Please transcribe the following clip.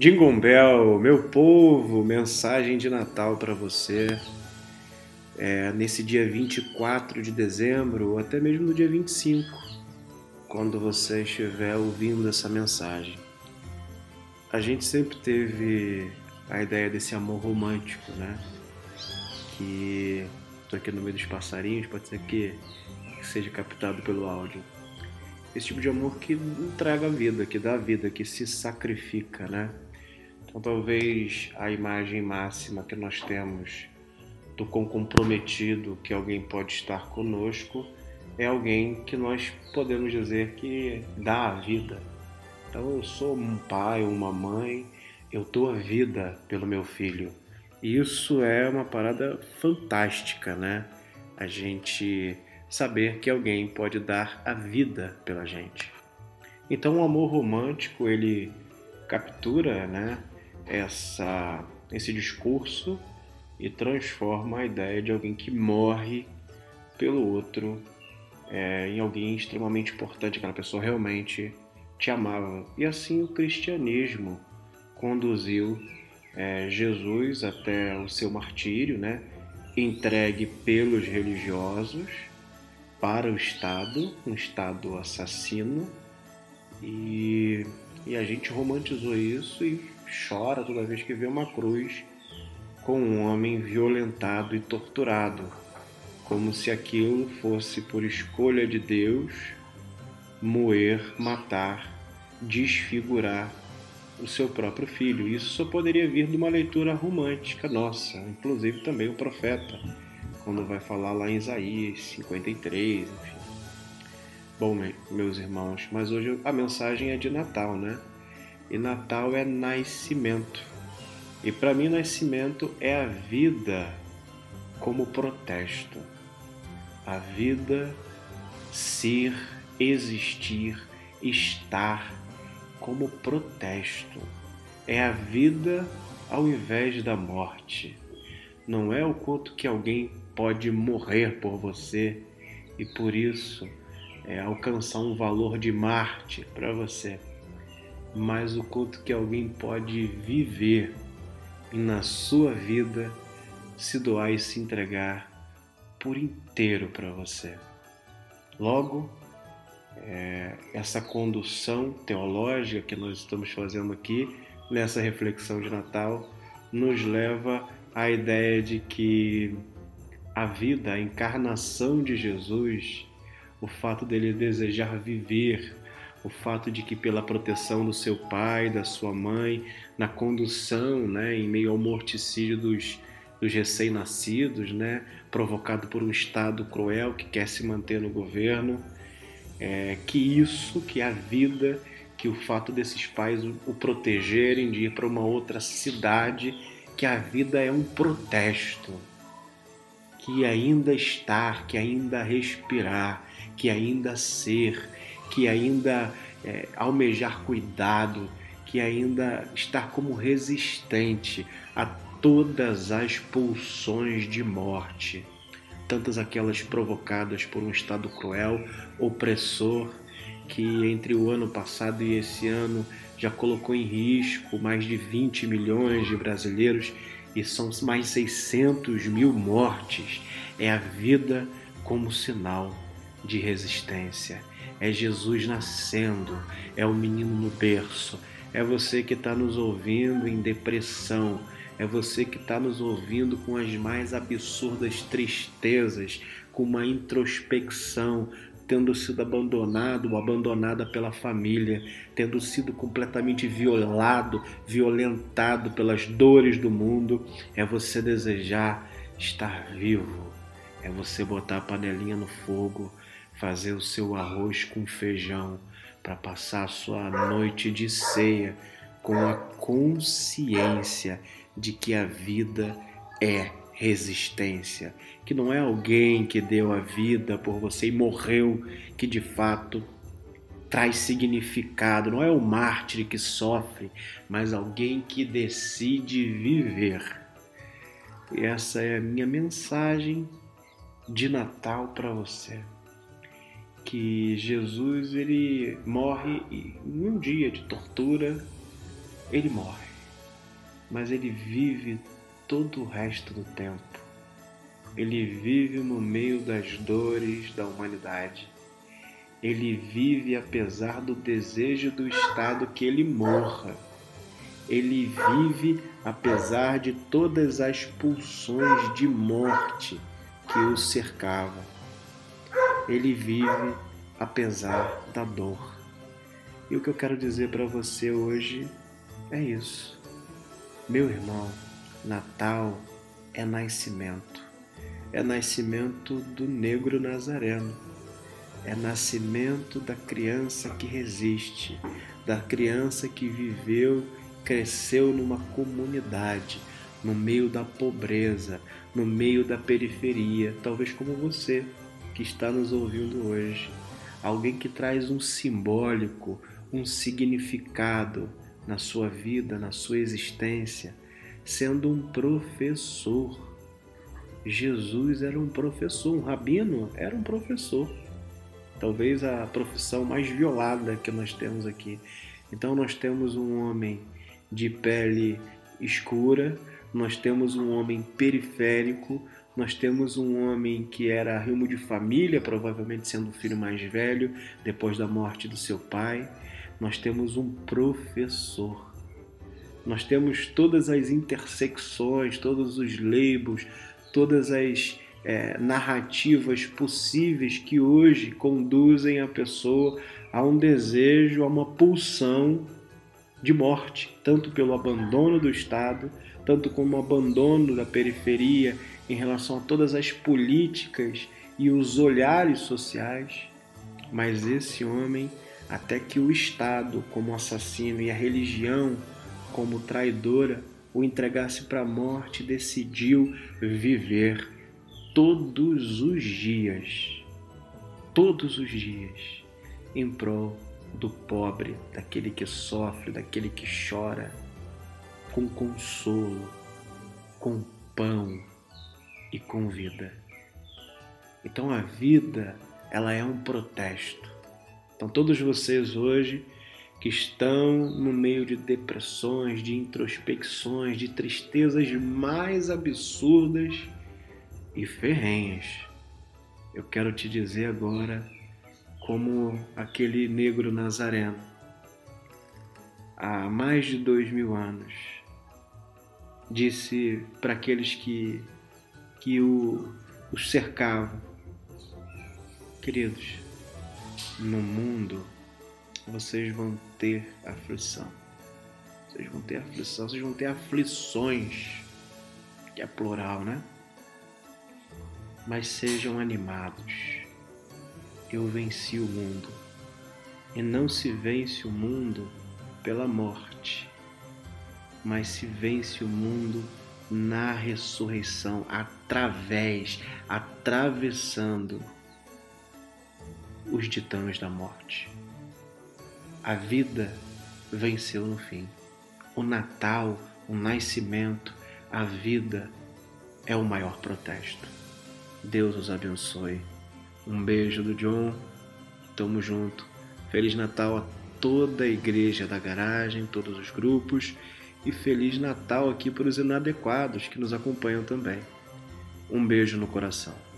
Jingle Bell, meu povo, mensagem de Natal para você. É, nesse dia 24 de dezembro, ou até mesmo no dia 25, quando você estiver ouvindo essa mensagem. A gente sempre teve a ideia desse amor romântico, né? Que tô aqui no meio dos passarinhos, pode ser que, que seja captado pelo áudio. Esse tipo de amor que entrega a vida, que dá a vida, que se sacrifica, né? Então, talvez a imagem máxima que nós temos do quão comprometido que alguém pode estar conosco é alguém que nós podemos dizer que dá a vida. Então, eu sou um pai, uma mãe, eu dou a vida pelo meu filho. Isso é uma parada fantástica, né? A gente saber que alguém pode dar a vida pela gente. Então, o amor romântico ele captura, né, essa, esse discurso e transforma a ideia de alguém que morre pelo outro é, em alguém extremamente importante, aquela pessoa realmente te amava. E assim o cristianismo conduziu é, Jesus até o seu martírio, né? entregue pelos religiosos para o Estado, um Estado assassino, e, e a gente romantizou isso e chora toda vez que vê uma cruz com um homem violentado e torturado, como se aquilo fosse por escolha de Deus moer, matar, desfigurar o seu próprio filho. Isso só poderia vir de uma leitura romântica nossa, inclusive também o profeta, quando vai falar lá em Isaías 53, enfim. Bom, meus irmãos, mas hoje a mensagem é de Natal, né? E Natal é nascimento. E para mim, nascimento é a vida como protesto. A vida ser, existir, estar como protesto. É a vida ao invés da morte. Não é o quanto que alguém pode morrer por você e por isso é, alcançar um valor de Marte para você mas o quanto que alguém pode viver na sua vida, se doar e se entregar por inteiro para você. Logo, é, essa condução teológica que nós estamos fazendo aqui nessa reflexão de Natal nos leva à ideia de que a vida, a encarnação de Jesus, o fato dele desejar viver o fato de que pela proteção do seu pai, da sua mãe, na condução, né, em meio ao morticídio dos, dos recém-nascidos, né, provocado por um Estado cruel que quer se manter no governo, é, que isso, que a vida, que o fato desses pais o, o protegerem de ir para uma outra cidade, que a vida é um protesto, que ainda estar, que ainda respirar, que ainda ser, que ainda é, almejar cuidado, que ainda estar como resistente a todas as pulsões de morte, tantas aquelas provocadas por um Estado cruel, opressor, que entre o ano passado e esse ano já colocou em risco mais de 20 milhões de brasileiros e são mais 600 mil mortes. É a vida como sinal de resistência. É Jesus nascendo, é o menino no berço, é você que está nos ouvindo em depressão, é você que está nos ouvindo com as mais absurdas tristezas, com uma introspecção, tendo sido abandonado ou abandonada pela família, tendo sido completamente violado, violentado pelas dores do mundo, é você desejar estar vivo, é você botar a panelinha no fogo, fazer o seu arroz com feijão, para passar a sua noite de ceia com a consciência de que a vida é resistência, que não é alguém que deu a vida por você e morreu que de fato traz significado, não é o mártir que sofre, mas alguém que decide viver. E essa é a minha mensagem de Natal para você que Jesus ele morre em um dia de tortura, ele morre. mas ele vive todo o resto do tempo. Ele vive no meio das dores da humanidade. Ele vive apesar do desejo do Estado que ele morra. Ele vive apesar de todas as pulsões de morte que o cercavam. Ele vive apesar da dor. E o que eu quero dizer para você hoje é isso. Meu irmão, Natal é nascimento. É nascimento do negro nazareno. É nascimento da criança que resiste, da criança que viveu, cresceu numa comunidade, no meio da pobreza, no meio da periferia, talvez como você que está nos ouvindo hoje alguém que traz um simbólico, um significado na sua vida, na sua existência, sendo um professor. Jesus era um professor, um rabino era um professor. Talvez a profissão mais violada que nós temos aqui. Então nós temos um homem de pele escura, nós temos um homem periférico, nós temos um homem que era rimo de família, provavelmente sendo o filho mais velho, depois da morte do seu pai. Nós temos um professor. Nós temos todas as intersecções, todos os labels, todas as é, narrativas possíveis que hoje conduzem a pessoa a um desejo, a uma pulsão de morte, tanto pelo abandono do Estado, tanto como o abandono da periferia em relação a todas as políticas e os olhares sociais, mas esse homem, até que o Estado, como assassino, e a religião, como traidora, o entregasse para a morte, decidiu viver todos os dias, todos os dias, em prol do pobre, daquele que sofre, daquele que chora, com consolo, com pão, e com vida. Então a vida, ela é um protesto. Então todos vocês hoje que estão no meio de depressões, de introspecções, de tristezas mais absurdas e ferrenhas. Eu quero te dizer agora, como aquele negro nazareno, há mais de dois mil anos, disse para aqueles que que o, os cercavam. Queridos, no mundo vocês vão ter aflição. Vocês vão ter aflição, vocês vão ter aflições, que é plural, né? Mas sejam animados. Eu venci o mundo. E não se vence o mundo pela morte, mas se vence o mundo na ressurreição, através, atravessando os titãs da morte. A vida venceu no fim. O Natal, o nascimento, a vida é o maior protesto. Deus os abençoe. Um beijo do John. Tamo junto. Feliz Natal a toda a igreja da garagem, todos os grupos e Feliz Natal aqui para os inadequados que nos acompanham também. Um beijo no coração.